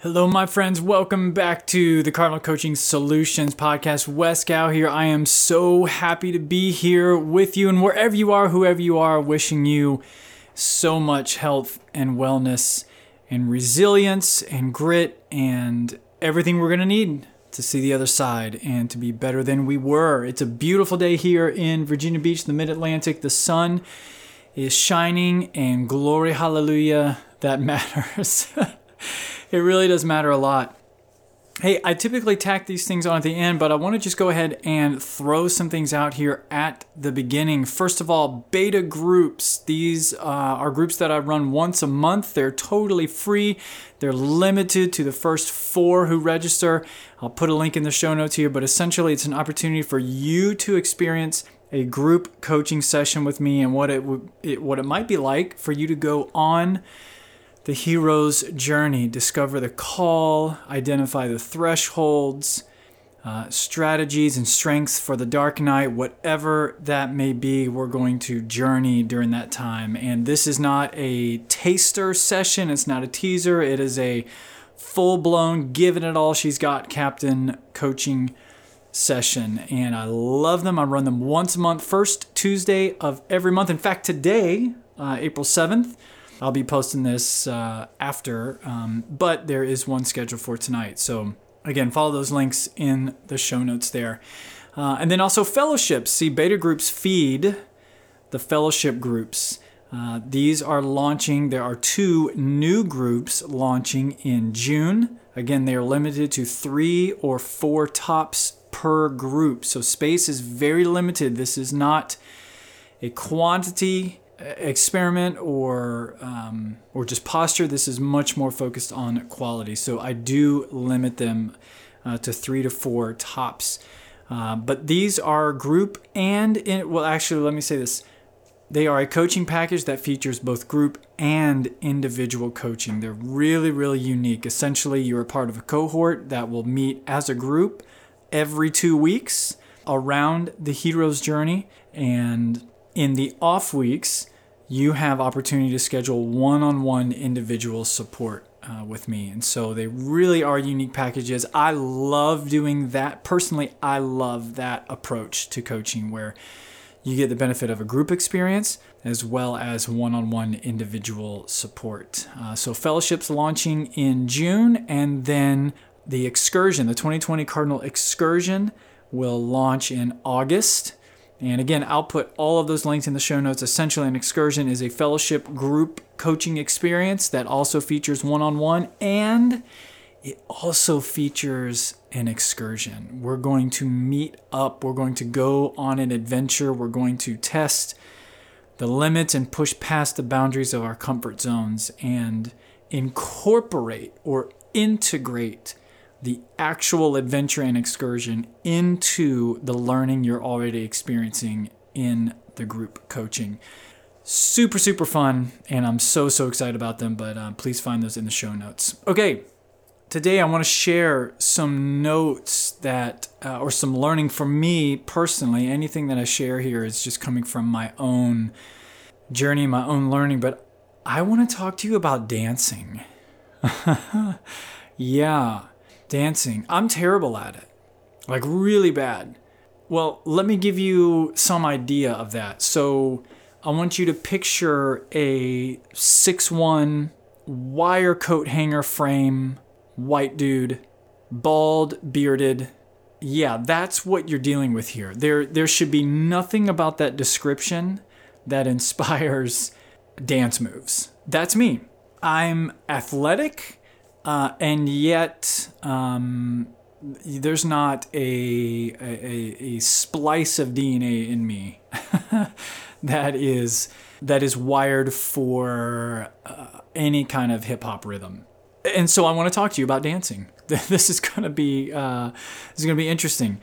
Hello, my friends. Welcome back to the Cardinal Coaching Solutions podcast. Wes Gow here. I am so happy to be here with you and wherever you are, whoever you are, wishing you so much health and wellness and resilience and grit and everything we're going to need to see the other side and to be better than we were. It's a beautiful day here in Virginia Beach, the mid Atlantic. The sun is shining and glory, hallelujah, that matters. It really does matter a lot. Hey, I typically tack these things on at the end, but I want to just go ahead and throw some things out here at the beginning. First of all, beta groups. These uh, are groups that I run once a month. They're totally free. They're limited to the first four who register. I'll put a link in the show notes here, but essentially, it's an opportunity for you to experience a group coaching session with me and what it, it what it might be like for you to go on the hero's journey, discover the call, identify the thresholds, uh, strategies and strengths for the dark night, whatever that may be, we're going to journey during that time. And this is not a taster session, it's not a teaser, it is a full blown, giving it all she's got captain coaching session. And I love them. I run them once a month, first Tuesday of every month. In fact, today, uh, April 7th, I'll be posting this uh, after, um, but there is one scheduled for tonight. So, again, follow those links in the show notes there. Uh, and then also fellowships. See, beta groups feed the fellowship groups. Uh, these are launching. There are two new groups launching in June. Again, they are limited to three or four tops per group. So space is very limited. This is not a quantity experiment or um, or just posture. This is much more focused on quality. So I do limit them uh, to three to four tops. Uh, but these are group and in, well, actually, let me say this: they are a coaching package that features both group and individual coaching. They're really, really unique. Essentially, you're part of a cohort that will meet as a group every two weeks around the hero's journey and in the off weeks, you have opportunity to schedule one-on-one individual support uh, with me. And so they really are unique packages. I love doing that. Personally i love that approach to coaching where you get the benefit of a group experience as well as one-on-one individual support. Uh, so fellowships launching in june and then the excursion the 2020 cardinal excursion will launch in august and again, I'll put all of those links in the show notes. Essentially, an excursion is a fellowship group coaching experience that also features one on one and it also features an excursion. We're going to meet up, we're going to go on an adventure, we're going to test the limits and push past the boundaries of our comfort zones and incorporate or integrate the actual adventure and excursion into the learning you're already experiencing in the group coaching. Super, super fun, and I'm so, so excited about them, but uh, please find those in the show notes. Okay, today I want to share some notes that, uh, or some learning for me personally. Anything that I share here is just coming from my own journey, my own learning, but I want to talk to you about dancing. yeah dancing. I'm terrible at it, like really bad. Well, let me give you some idea of that. So, I want you to picture a six-one wire coat hanger frame, white dude, bald, bearded. Yeah, that's what you're dealing with here. There there should be nothing about that description that inspires dance moves. That's me. I'm athletic uh, and yet um, there's not a, a, a splice of DNA in me that is that is wired for uh, any kind of hip hop rhythm. And so I want to talk to you about dancing. This is gonna be uh, this is gonna be interesting.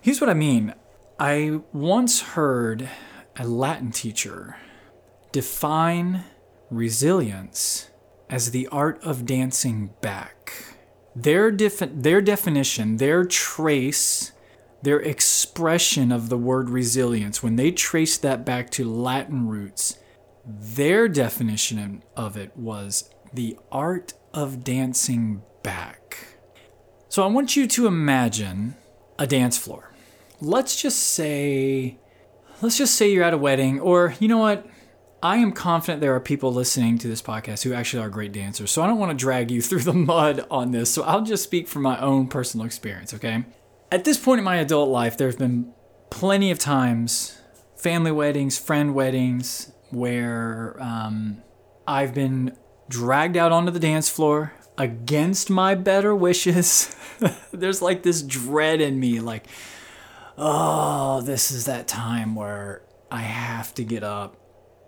Here's what I mean. I once heard a Latin teacher define resilience as the art of dancing back. Their, defi- their definition, their trace, their expression of the word resilience, when they trace that back to Latin roots, their definition of it was the art of dancing back. So I want you to imagine a dance floor. Let's just say let's just say you're at a wedding or you know what? I am confident there are people listening to this podcast who actually are great dancers. So I don't want to drag you through the mud on this. So I'll just speak from my own personal experience, okay? At this point in my adult life, there's been plenty of times, family weddings, friend weddings, where um, I've been dragged out onto the dance floor against my better wishes. There's like this dread in me, like, oh, this is that time where I have to get up.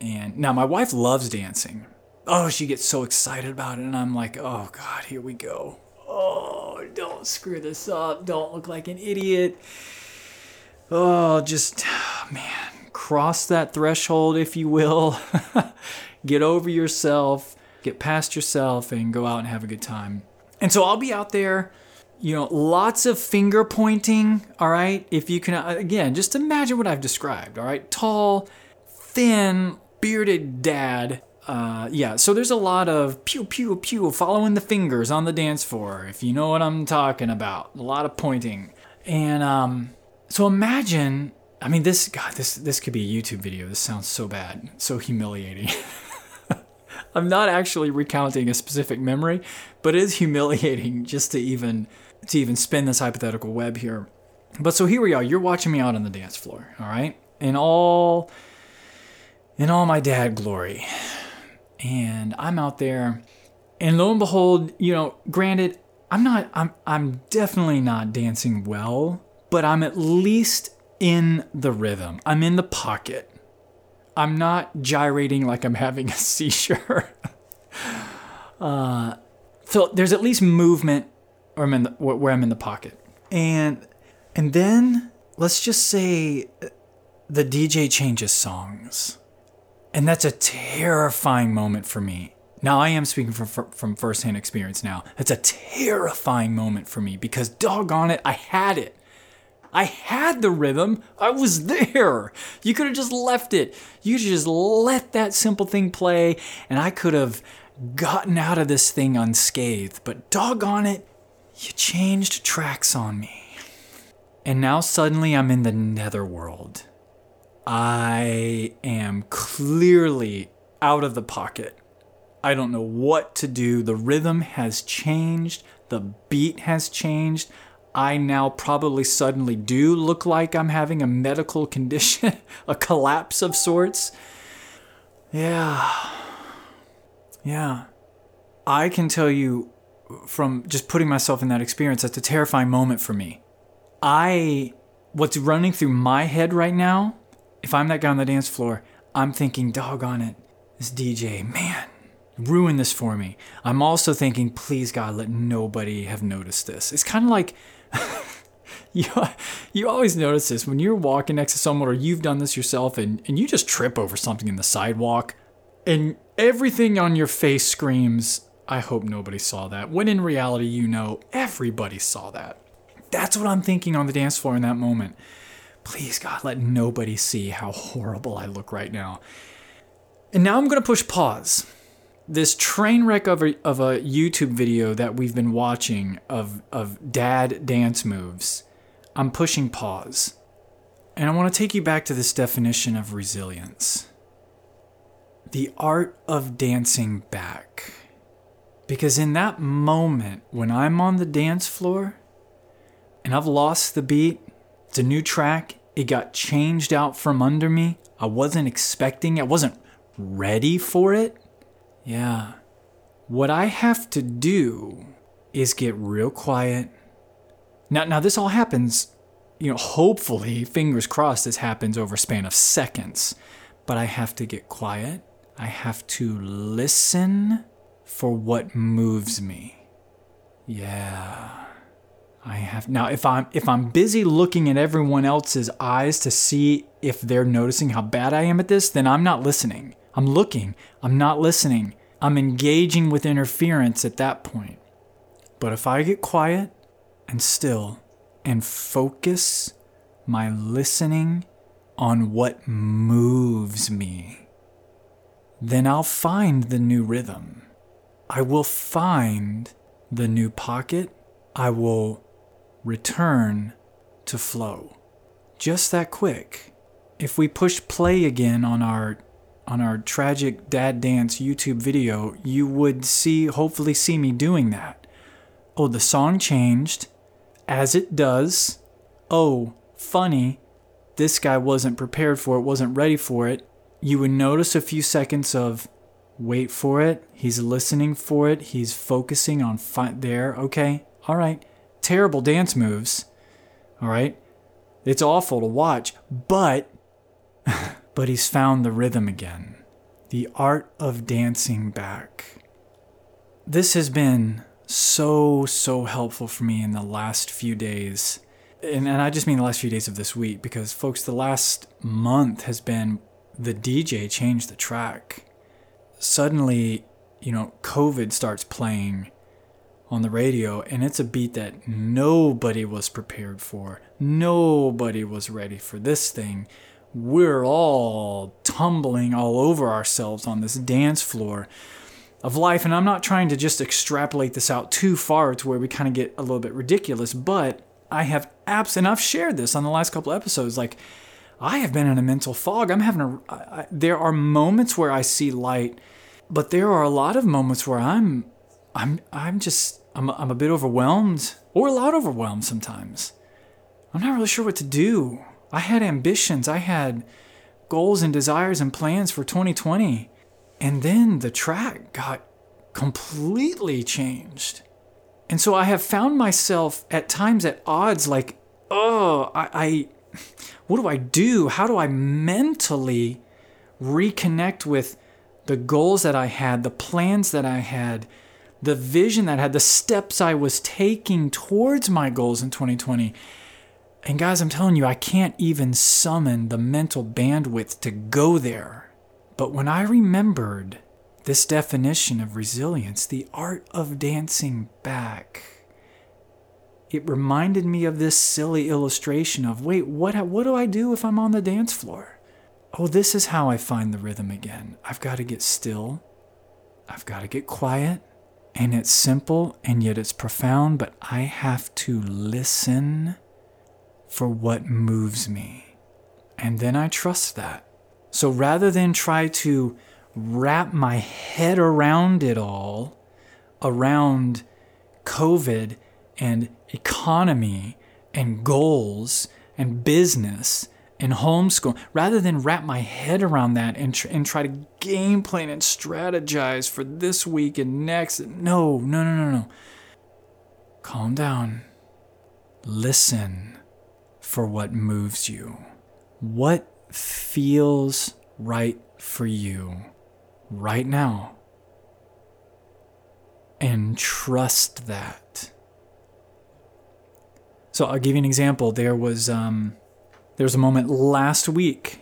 And now my wife loves dancing. Oh, she gets so excited about it. And I'm like, oh, God, here we go. Oh, don't screw this up. Don't look like an idiot. Oh, just, man, cross that threshold, if you will. get over yourself, get past yourself, and go out and have a good time. And so I'll be out there, you know, lots of finger pointing, all right? If you can, uh, again, just imagine what I've described, all right? Tall, thin, bearded dad. Uh, yeah, so there's a lot of pew, pew, pew, following the fingers on the dance floor, if you know what I'm talking about. A lot of pointing. And um, so imagine I mean, this God, this this could be a YouTube video. This sounds so bad, so humiliating. I'm not actually recounting a specific memory, but it is humiliating just to even to even spin this hypothetical web here. But so here we are. You're watching me out on the dance floor, all right? And all in all my dad glory. And I'm out there and lo and behold, you know, granted, I'm not I'm I'm definitely not dancing well, but I'm at least in the rhythm. I'm in the pocket. I'm not gyrating like I'm having a seizure. uh, so there's at least movement where I'm in the, where I'm in the pocket. And and then let's just say the DJ changes songs. And that's a terrifying moment for me. Now I am speaking from from firsthand experience now. That's a terrifying moment for me because doggone it, I had it. I had the rhythm. I was there. You could have just left it. You could just let that simple thing play, and I could have gotten out of this thing unscathed. But doggone it, you changed tracks on me. And now suddenly I'm in the netherworld. I am clearly out of the pocket. I don't know what to do. The rhythm has changed, the beat has changed. I now probably suddenly do look like I'm having a medical condition, a collapse of sorts. Yeah. Yeah. I can tell you from just putting myself in that experience, that's a terrifying moment for me. I, what's running through my head right now, if I'm that guy on the dance floor, I'm thinking, doggone it, this DJ, man, ruin this for me. I'm also thinking, please God, let nobody have noticed this. It's kind of like you, you always notice this when you're walking next to someone or you've done this yourself and, and you just trip over something in the sidewalk and everything on your face screams, I hope nobody saw that. When in reality, you know everybody saw that. That's what I'm thinking on the dance floor in that moment. Please, God, let nobody see how horrible I look right now. And now I'm going to push pause this train wreck of a, of a YouTube video that we've been watching of, of dad dance moves, I'm pushing pause. And I want to take you back to this definition of resilience the art of dancing back. Because in that moment, when I'm on the dance floor and I've lost the beat, it's a new track, it got changed out from under me. I wasn't expecting, it, I wasn't ready for it. Yeah. What I have to do is get real quiet. Now, now this all happens, you know, hopefully, fingers crossed, this happens over a span of seconds. But I have to get quiet. I have to listen for what moves me. Yeah. I have now if I'm if I'm busy looking at everyone else's eyes to see if they're noticing how bad I am at this, then I'm not listening. I'm looking, I'm not listening. I'm engaging with interference at that point. But if I get quiet and still and focus my listening on what moves me, then I'll find the new rhythm. I will find the new pocket. I will return to flow. Just that quick. If we push play again on our on our tragic dad dance YouTube video, you would see hopefully see me doing that. Oh, the song changed as it does. Oh, funny. This guy wasn't prepared for it, wasn't ready for it. You would notice a few seconds of wait for it. He's listening for it. He's focusing on fi- there. Okay. All right. Terrible dance moves. All right. It's awful to watch, but but he's found the rhythm again. The art of dancing back. This has been so so helpful for me in the last few days. And, and I just mean the last few days of this week because folks the last month has been the DJ changed the track. Suddenly, you know, COVID starts playing on the radio, and it's a beat that nobody was prepared for. Nobody was ready for this thing. We're all tumbling all over ourselves on this dance floor of life. And I'm not trying to just extrapolate this out too far to where we kind of get a little bit ridiculous, but I have apps, and I've shared this on the last couple episodes. Like, I have been in a mental fog. I'm having a. I, there are moments where I see light, but there are a lot of moments where I'm, I'm, I'm just I'm, I'm a bit overwhelmed or a lot overwhelmed sometimes. I'm not really sure what to do. I had ambitions, I had goals and desires and plans for 2020. And then the track got completely changed. And so I have found myself at times at odds like, oh, I, I what do I do? How do I mentally reconnect with the goals that I had, the plans that I had, the vision that had, the steps I was taking towards my goals in 2020. And guys, I'm telling you, I can't even summon the mental bandwidth to go there. But when I remembered this definition of resilience, the art of dancing back, it reminded me of this silly illustration of wait, what, what do I do if I'm on the dance floor? Oh, this is how I find the rhythm again. I've got to get still. I've got to get quiet. And it's simple and yet it's profound, but I have to listen for what moves me. And then I trust that. So rather than try to wrap my head around it all, around COVID and economy and goals and business and homeschool rather than wrap my head around that and, tr- and try to game plan and strategize for this week and next. No, no, no, no, no. Calm down. Listen for what moves you. What feels right for you right now? And trust that. So I'll give you an example. There was um, there was a moment last week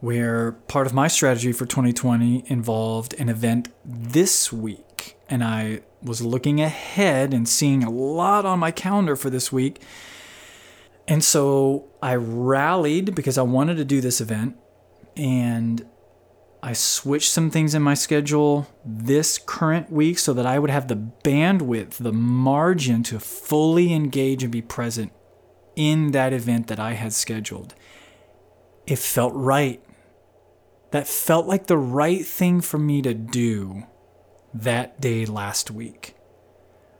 where part of my strategy for 2020 involved an event this week. And I was looking ahead and seeing a lot on my calendar for this week. And so I rallied because I wanted to do this event and I switched some things in my schedule this current week so that I would have the bandwidth, the margin to fully engage and be present in that event that I had scheduled. It felt right. That felt like the right thing for me to do that day last week.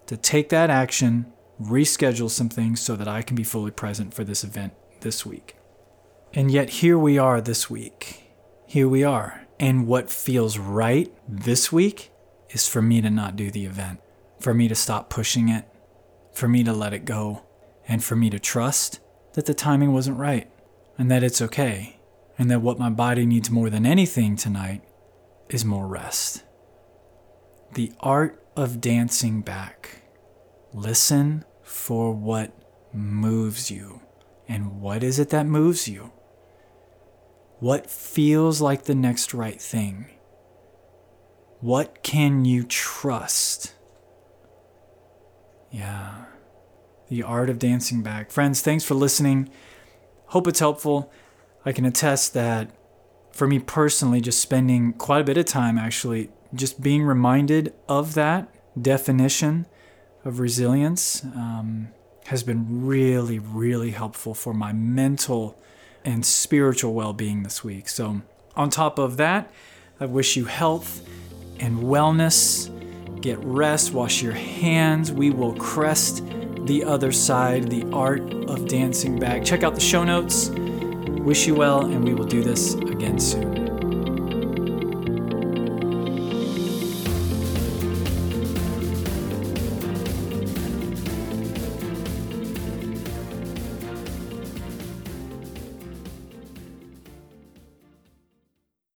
To take that action, reschedule some things so that I can be fully present for this event this week. And yet, here we are this week. Here we are. And what feels right this week is for me to not do the event, for me to stop pushing it, for me to let it go and for me to trust that the timing wasn't right and that it's okay and that what my body needs more than anything tonight is more rest. The art of dancing back. Listen for what moves you. And what is it that moves you? What feels like the next right thing? What can you trust? Yeah the art of dancing back. Friends, thanks for listening. Hope it's helpful. I can attest that for me personally, just spending quite a bit of time actually just being reminded of that definition of resilience um, has been really, really helpful for my mental and spiritual well being this week. So, on top of that, I wish you health and wellness. Get rest, wash your hands. We will crest the other side, the art of dancing back. Check out the show notes. Wish you well, and we will do this again soon.